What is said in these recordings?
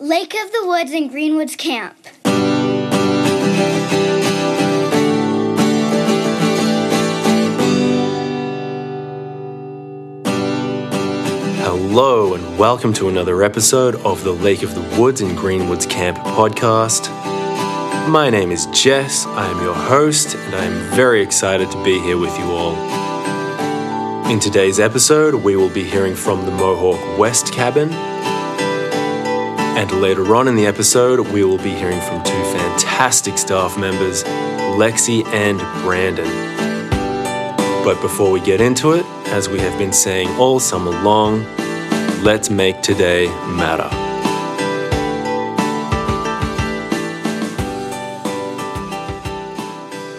Lake of the Woods and Greenwoods Camp. Hello, and welcome to another episode of the Lake of the Woods and Greenwoods Camp podcast. My name is Jess, I am your host, and I am very excited to be here with you all. In today's episode, we will be hearing from the Mohawk West Cabin, and later on in the episode, we will be hearing from two fantastic staff members, Lexi and Brandon. But before we get into it, as we have been saying all summer long, let's make today matter.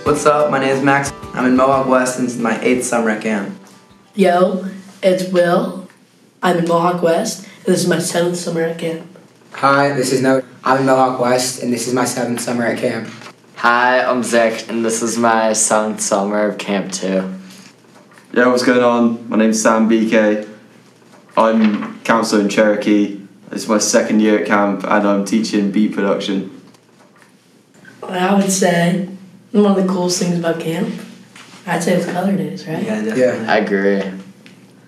What's up? My name is Max. I'm in Mohawk West and this is my eighth summer at camp. Yo, it's Will. I'm in Mohawk West, and this is my seventh summer at camp. Hi, this is Noah. I'm in Mohawk West, and this is my seventh summer at camp. Hi, I'm Zach, and this is my seventh summer of Camp 2. Yeah, what's going on? My name's Sam BK. I'm counselor in Cherokee. It's my second year at camp and I'm teaching beat production. I would say one of the coolest things about camp, I'd say it's color days, right? Yeah, definitely. Yeah. I agree.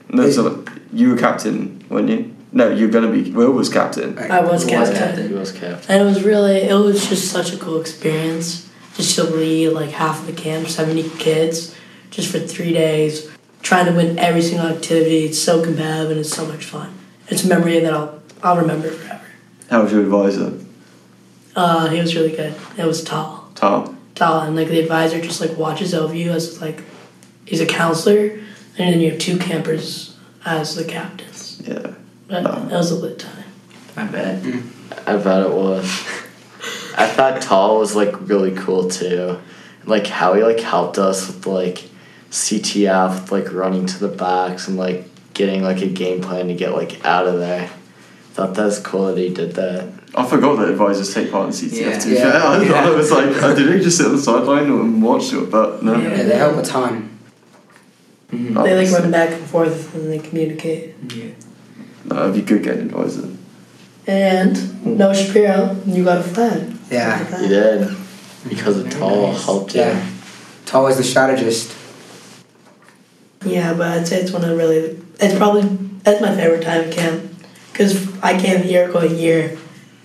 No, so you were captain, weren't you? No, you're gonna be. Will was captain. I was Was captain. He was captain. And it was really, it was just such a cool experience just to lead like half of the camp, 70 kids, just for three days, trying to win every single activity. It's so competitive and it's so much fun. It's a memory that I'll, I'll remember forever. How was your advisor? Uh, he was really good. It was tall. Tall. tall and like the advisor just like watches over you as like he's a counselor and then you have two campers as the captains Yeah. But Oh. that was a lit time I bet. I bet it was. I thought Tall was like really cool too. Like how he like helped us with like CTF, with, like running to the box and like getting like a game plan to get like out of there. Thought that was cool that he did that. I forgot that advisors take part in CTF. Yeah. To be Yeah. fair, I Yeah. thought it was like, uh, did they just sit on the sideline and watch it? But no. Yeah. Yeah, they help a ton. Mhm. they like run back and forth and they communicate Yeah. Uh, no, it'd be good getting an advisor. and Noah Shapiro you got a flag Yeah. He did. Because of Tall nice. helped you. Yeah. Tall is the strategist. yeah but I'd say it's one of the really it's probably that's my favorite time at camp because I came here go a year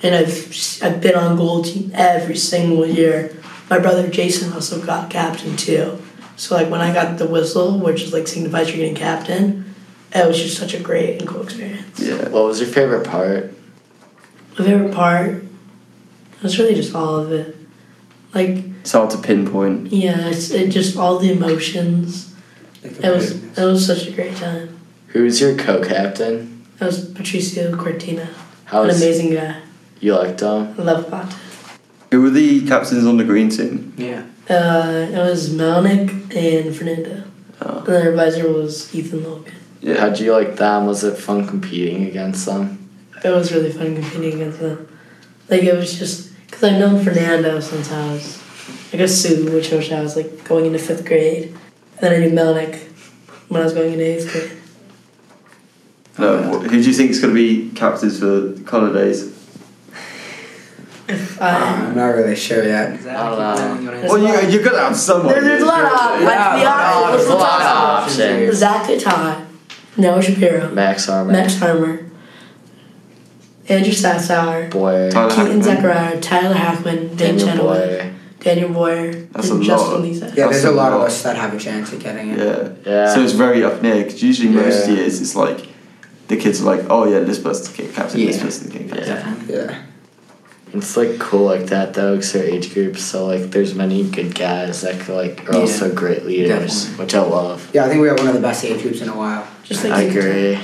and I've I've been on goal team every single year my brother Jason also got captain too. So like when I got the whistle, which is like signifies you're getting captain, it was just such a great and cool experience. Yeah. What was your favorite part? My favorite part was really just all of it. Like It's hard to pinpoint. yeah, it's it just all the emotions. Like It was it was such a great time. Who's your co-captain? That was Patricio Cortina, How an amazing guy. you liked him? I love Pate. Who were the captains on the green team? Yeah. Uh, it was Melnick and Fernando. Oh. And their advisor was Ethan Logan. Yeah. How'd you like them? Was it fun competing against them? It was really fun competing against them. Like it was just because I've known Fernando since I was I guess Sioux, which was I was like going into fifth grade, and then I knew Melnick when I was going into eighth grade. No, wh- who do you think is going to be captains for Colour Days? If Uh, I, I'm not really sure yet. Zach, I don't know. you wanna There's Well, a lot- you, you're going to have someone. there, there's a lot of surely. like, to be Yeah, honest, there's what's a the lot of top options. Zach Ty, Noah Shapiro, Max Armor. Max Harmer, Andrew Sassauer, Boy. Tyler Keaton Hackman. Zachariah, Tyler Hackman, Dave Daniel Chenoweth, Boyer. Daniel Boyer, That's and a Justin lot. Lisa. Yeah, there's That's a a lot of us that have a chance at getting it. Yeah. Yeah. So it's very up near because usually most Yeah. years it's like the kids are like, oh yeah, this person's the captain, this Yeah. person's the captain. Yeah. Yeah. It's like cool like that though, because their age group. So like, there's many good guys that could, like are Yeah. also great leaders, Definitely. which I love. Yeah, I think we have one of the best age groups in a while. Just like I agree.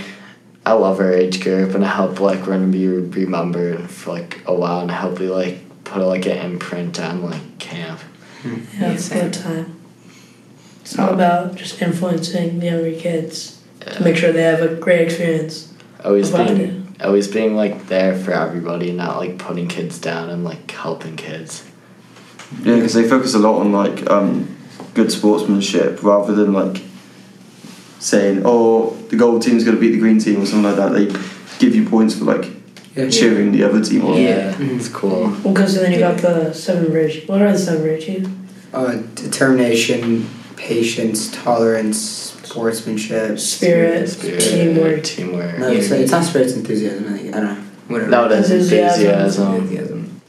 I love our age group, and I hope like we're gonna be remembered for like a while, and I hope we like put like an imprint on like camp. Hmm. Yeah, it's a good time. It's all uh, about just influencing the younger kids to make sure they have a great experience. Always About being, always being like there for everybody, and not like putting kids down and like helping kids. Yeah, because they focus a lot on like um, good sportsmanship rather than like saying, oh, the gold team's going to beat the green team or something like that. They give you points for like Yeah. cheering the other team on. Yeah, it's cool. Well, because then you got the seven virtues. What are the seven virtues? Uh, determination, patience, tolerance, sportsmanship. Spirit, Spirit, teamwork. teamwork. No, it's, it's not spirits, enthusiasm. I think I don't know. Whatever. No, that's Enthusiasm. enthusiasm. enthusiasm.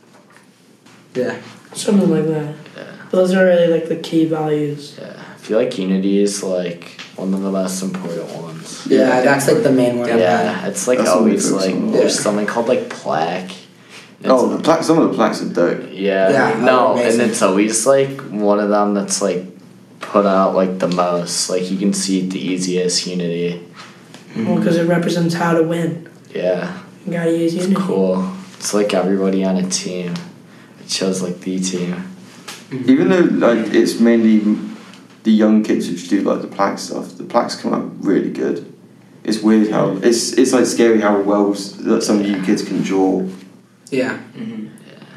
Yeah. Something like that. Yeah. Those are really like the key values. Yeah, I feel like unity is like one of the most important ones. Yeah, that's like the main one. Yeah, it's like That's always like on. there's something called like plaque. Oh, the plaque. Some of the plaques are dope. yeah, Yeah, no, and it's always like one of them that's like put out like the most. Like you can see the easiest unity. Well, because it represents how to win. Yeah, You gotta use it's unity. cool. It's like everybody on a team. It shows like the team. Mm-hmm. Even though like it's mainly the young kids which do like the plaque stuff, the plaques come out really good. It's weird how it's it's like scary how well s- that some of you kids can draw. Yeah. Mm-hmm.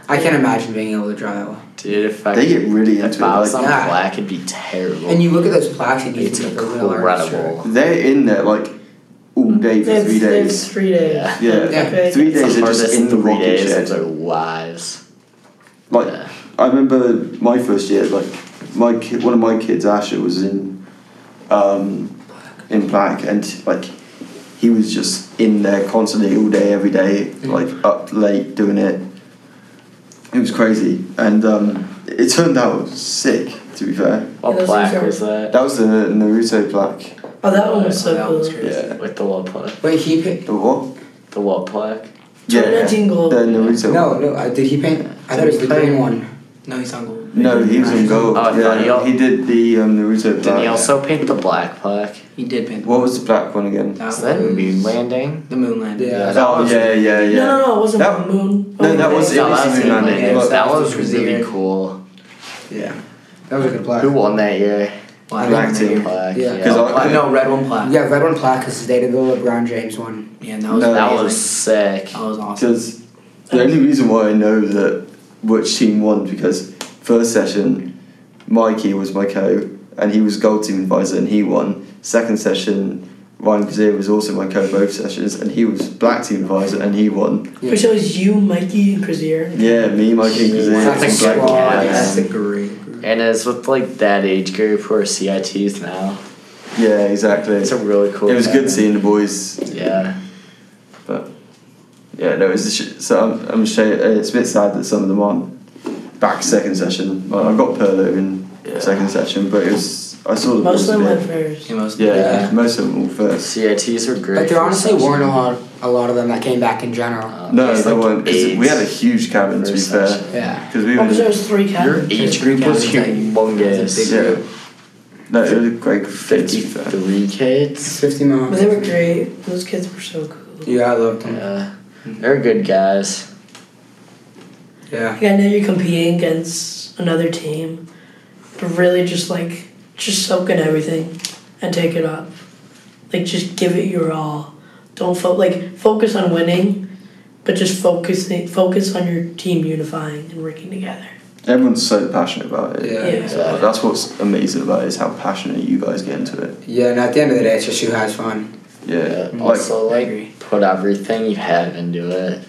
I can't imagine being able to draw that well. Dude, if I They get really into if it. I was Like, on Yeah. plaque, it'd be terrible. And you look at those plaques and you it's think they're real artists, right? incredible. they're in there like all day for three days. three days. Yeah. Yeah, Yeah. three days Some are just in the three rocket days shed. of their lives. Like Yeah. I remember my first year, like my kid, one of my kids, Asher, was in um, in black, and like he was just in there constantly all day, every day, like up late doing it. It was crazy, and um, it turned out sick. To be fair, What Yeah, plaque was that? that was the Naruto plaque. Oh, that one was so cool. was crazy. Yeah, With the what plaque? Wait, he paint? the what? The what plaque? Yeah, 2019 gold. the Naruto. No, one. no. Uh, did he paint? I thought it was the green one. No, he's on gold. No, he was in gold. Oh, I he yeah, al- he did the um, Naruto. Didn't he also paint the black plaque? He did paint. What was the black one again? That Is that was moon landing? The moon landing. Yeah. that oh was- yeah, yeah, yeah. No, no, no, it wasn't That- the moon. no, that was- No, it was that was the moon landing. landing. Look, That that was was really weird. cool. Yeah. That was a good plaque. Who won that year? Black, Black one team. there. Plaque. Yeah. Yeah. 'Cause I- Black- no, red one black. Yeah, red one plaque because they did the LeBron James one. Yeah, and that was No, that amazing. was sick. that was awesome. Because the only reason why I know that which team won because first session, Mikey was my co, and he was gold team advisor, and he won. Second session, Ryan Kazir was also my co both sessions, and he was black team advisor, and he won. Which so it was you, Mikey, and Kazir. Yeah, me, Mikey, and Kazir. That's and good black That's a great group. And it's with like that age group who are CITs now. Yeah, exactly. It's a really cool. It was thing. good seeing the boys, Yeah. but yeah, no, it's sh- so I'm, I'm ashamed, uh, it's a bit sad that some of them aren't back second session. Like, I got Perlo in Yeah. second session, but it was I saw the Most of them went first. Yeah, most Yeah, Yeah. most of them all first. CITs are great. But there honestly session. weren't a lot, a lot of them that came back in general. Uh, No, there's, there like, weren't. 'cause eight we had a huge cabin to be first fair, session. Yeah. because we were. because there was three Your cabins. age three group was cabins that you- humongous. That's a big Yeah. group. No, it was a great group to. Fifty-three kids. 50 miles. But they were great. Those kids were so cool. Yeah, I loved them. Yeah, Mm-hmm. they're good guys. Yeah. Like, I know you're competing against another team, but really just like just soak in everything and take it up. Like just give it your all. Don't fo- like focus on winning, but just focus focus on your team unifying and working together. Everyone's so passionate about it. Yeah. Yeah. So that's what's amazing about it is how passionate you guys get into it. Yeah, and at the end of the day, it's just who has fun. Yeah, Yeah. Mm-hmm. Also, I like put everything you have into it.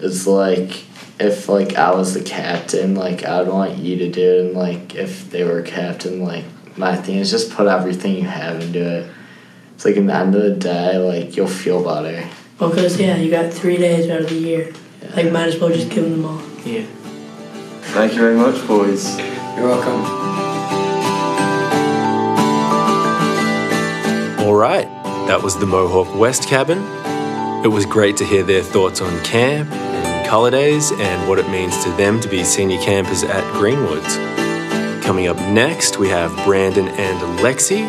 It's like if like I was the captain, like I'd want you to do it, and like if they were captain, like my thing is just put everything you have into it. It's like in the end of the day, like you'll feel better. Well, because yeah, you got three days out of the year. Like might as well just give them all. Yeah. thank you very much, boys. You're welcome. All right, that was the Mohawk West cabin. It was great to hear their thoughts on camp and colour days and what it means to them to be senior campers at Greenwoods. Coming up next, we have Brandon and Alexi,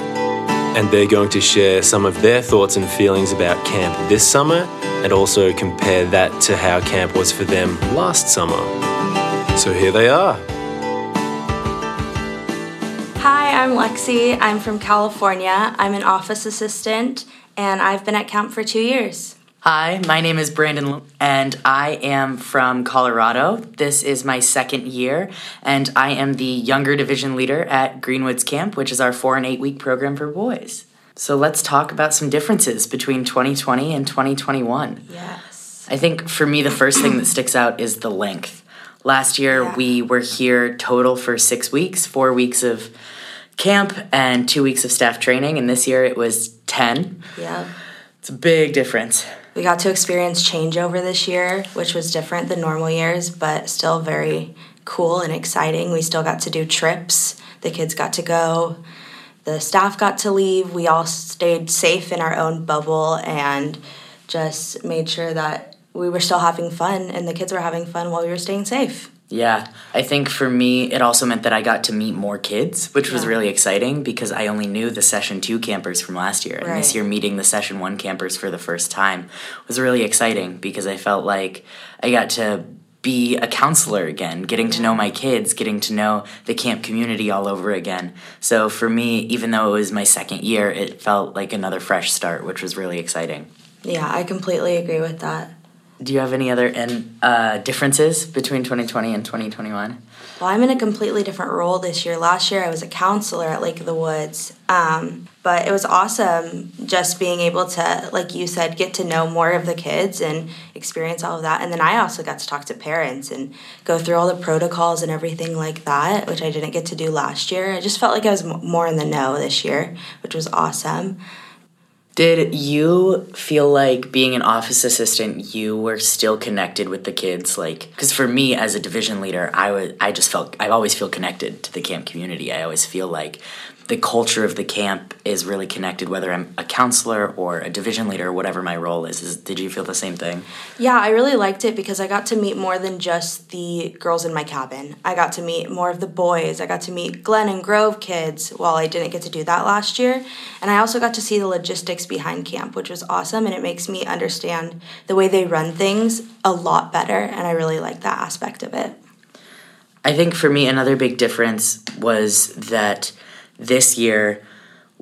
and they're going to share some of their thoughts and feelings about camp this summer and also compare that to how camp was for them last summer. So here they are. Hi, I'm Lexi. I'm from California. I'm an office assistant and I've been at camp for two years. Hi, my name is Brandon and I am from Colorado. This is my second year and I am the younger division leader at Greenwoods Camp, which is our four and eight week program for boys. So let's talk about some differences between 2020 and 2021. Yes. Yes. I think for me, the first thing that sticks out is the length. Last year, Yeah. we were here total for six weeks, four weeks of camp and two weeks of staff training, and this year it was 10. Yeah. It's a big difference. We got to experience changeover this year, which was different than normal years, but still very cool and exciting. We still got to do trips. The kids got to go. The staff got to leave. We all stayed safe in our own bubble and just made sure that we were still having fun and the kids were having fun while we were staying safe. Yeah, I think for me, it also meant that I got to meet more kids, which was really exciting because I only knew the session two campers from last year. Right. And this year, meeting the session one campers for the first time was really exciting because I felt like I got to be a counselor again, getting to know my kids, getting to know the camp community all over again. So for me, even though it was my second year, it felt like another fresh start, which was really exciting. Yeah, I completely agree with that. Do you have any other and uh, differences between 2020 and 2021? Well, I'm in a completely different role this year. Last year, I was a counselor at Lake of the Woods. Um, but it was awesome just being able to, like you said, get to know more of the kids and experience all of that. And then I also got to talk to parents and go through all the protocols and everything like that, which I didn't get to do last year. I just felt like I was more in the know this year, which was awesome. Did you feel like being an office assistant, you were still connected with the kids? Like, because for me as a division leader, I was, I just felt, I always feel connected to the camp community. I always feel like the culture of the camp is really connected, whether I'm a counselor or a division leader, whatever my role is. is. Did you feel the same thing? Yeah, I really liked it because I got to meet more than just the girls in my cabin. I got to meet more of the boys. I got to meet Glen and Grove kids. Well, I didn't get to do that last year. And I also got to see the logistics behind camp, which was awesome. And it makes me understand the way they run things a lot better. And I really like that aspect of it. I think for me, another big difference was that this year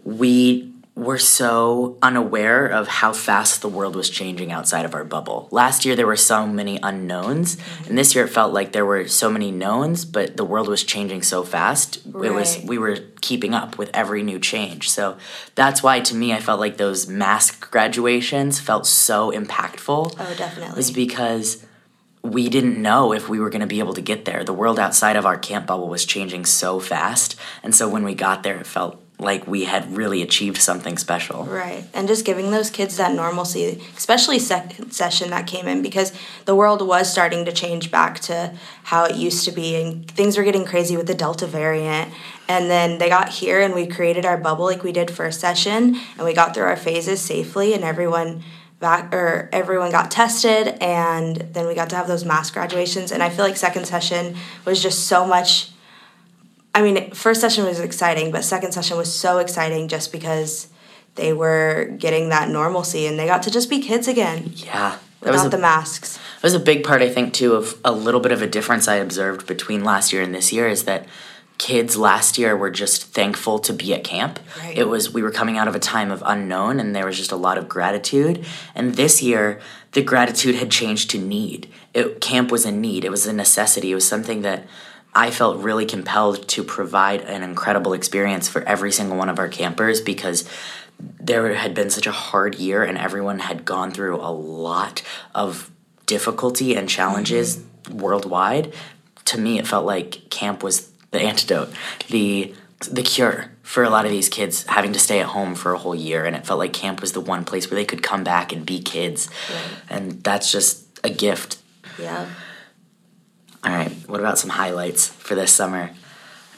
we were so unaware of how fast the world was changing outside of our bubble. Last year there were so many unknowns, and this year it felt like there were so many knowns, but the world was changing so fast. It was we were keeping up with every new change. So that's why to me I felt like those mask graduations felt so impactful Oh, definitely. was because we didn't know if we were going to be able to get there. The world outside of our camp bubble was changing so fast. And so when we got there, it felt like we had really achieved something special. Right. And just giving those kids that normalcy, especially second session that came in, because the world was starting to change back to how it used to be, and things were getting crazy with the Delta variant. And then they got here, and we created our bubble like we did first session, and we got through our phases safely, and everyone. Back, or everyone got tested and then we got to have those mass graduations and i feel like second session was just so much I mean, first session was exciting, but second session was so exciting just because they were getting that normalcy and they got to just be kids again Yeah. That was without a, the masks. that was a big part, I think, too, of a little bit of a difference I observed between last year and this year is that kids last year were just thankful to be at camp. Right. It was we were coming out of a time of unknown and there was just a lot of gratitude. And this year the gratitude had changed to need. It camp was a need. It was a necessity. It was something that I felt really compelled to provide an incredible experience for every single one of our campers because there had been such a hard year and everyone had gone through a lot of difficulty and challenges mm-hmm. worldwide. To me, it felt like camp was the antidote, the the cure for a lot of these kids having to stay at home for a whole year, and it felt like camp was the one place where they could come back and be kids, and that's just a gift. Yeah. All right, what about some highlights for this summer?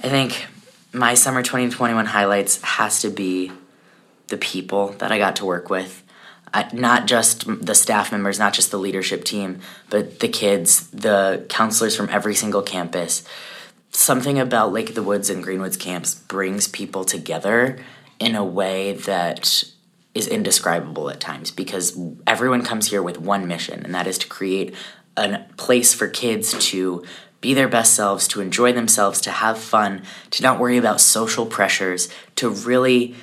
I think my summer 2021 highlights has to be the people that I got to work with. I, not just the staff members, not just the leadership team, but the kids, the counselors from every single campus. Something about Lake of the Woods and Greenwoods camps brings people together in a way that is indescribable at times because everyone comes here with one mission, and that is to create a place for kids to be their best selves, to enjoy themselves, to have fun, to not worry about social pressures, to really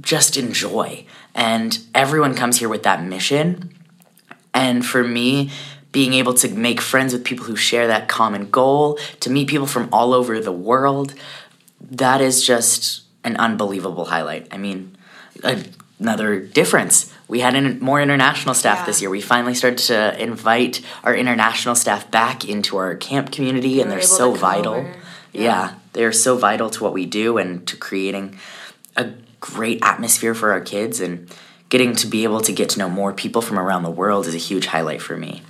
just enjoy. And everyone comes here with that mission. And for me, being able to make friends with people who share that common goal, to meet people from all over the world, that is just an unbelievable highlight. I mean, a another difference. We had more international staff Yeah. this year. We finally started to invite our international staff back into our camp community, and they're so vital. over. Yeah. they're so vital to what we do and to creating a great atmosphere for our kids and getting to be able to get to know more people from around the world is a huge highlight for me.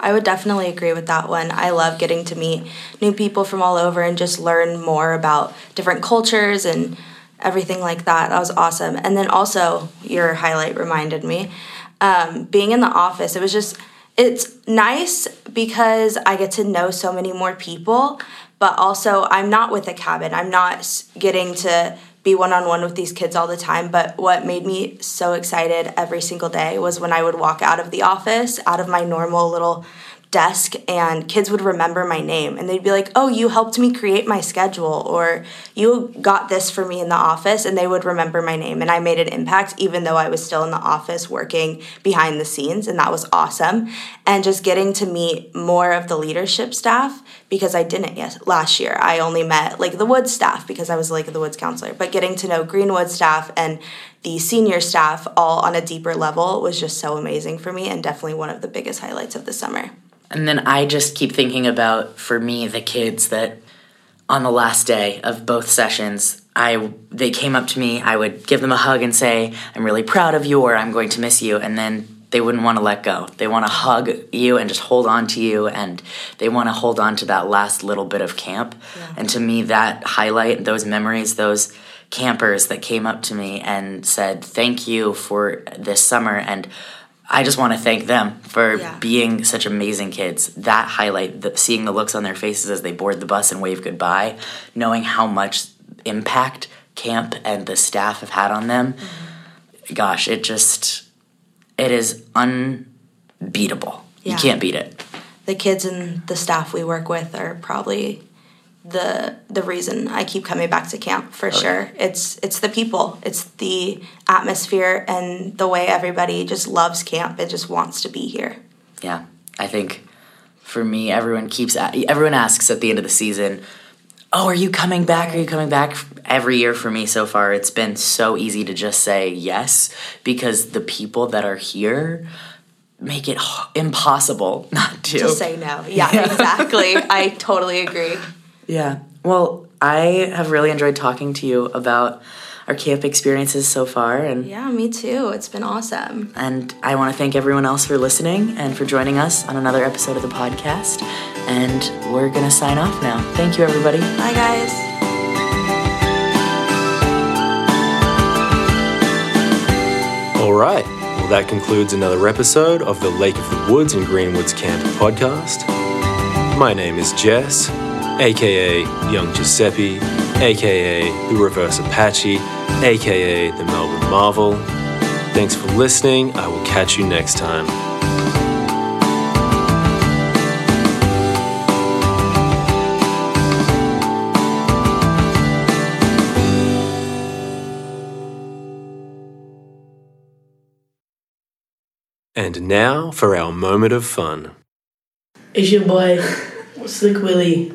I would definitely agree with that one. I love getting to meet new people from all over and just learn more about different cultures and everything like that. That was awesome. And then also, your highlight reminded me um, being in the office, it was just, it's nice because I get to know so many more people, but also I'm not with a cabin. I'm not getting to be one on one with these kids all the time. But what made me so excited every single day was when I would walk out of the office, out of my normal little desk, and kids would remember my name and they'd be like, Oh, you helped me create my schedule, or you got this for me in the office, and they would remember my name. And I made an impact even though I was still in the office working behind the scenes, and that was awesome. And just getting to meet more of the leadership staff because I didn't last year. I only met like the Woods staff because I was like the Woods counselor. But getting to know Greenwood staff and the senior staff all on a deeper level was just so amazing for me and definitely one of the biggest highlights of the summer. And then I just keep thinking about, for me, the kids that on the last day of both sessions, I they came up to me. I would give them a hug and say, "I'm really proud of you," or "I'm going to miss you," and then they wouldn't want to let go. They want to hug you and just hold on to you, and they want to hold on to that last little bit of camp. And to me, that highlight those memories, those campers that came up to me and said, "Thank you for this summer," and I just want to thank them for Yeah. being such amazing kids. That highlight, the, seeing the looks on their faces as they board the bus and wave goodbye, knowing how much impact camp and the staff have had on them. Mm-hmm. Gosh, it just, it is unbeatable. Yeah. You can't beat it. the kids and the staff we work with are probably the the reason I keep coming back to camp for sure. It's it's the people, it's the atmosphere and the way everybody just loves camp and just wants to be here. Yeah, I think for me, everyone keeps everyone asks at the end of the season, "Oh, are you coming back? Are you coming back?" Every year for me so far, it's been so easy to just say yes because the people that are here make it impossible not to. To say no. Yeah, exactly. I totally agree. Yeah. Well, I have really enjoyed talking to you about our camp experiences so far and Yeah, me too. It's been awesome. and I want to thank everyone else for listening and for joining us on another episode of the podcast. And we're going to sign off now. Thank you, everybody. Bye guys. All right. Well, that concludes another episode of the Lake of the Woods and Greenwoods Camp podcast. My name is Jess, aka Young Giuseppe, aka the Reverse Apache, aka the Melbourne Marvel. Thanks for listening. I will catch you next time. And now for our moment of fun. It's your boy, Slick Willie.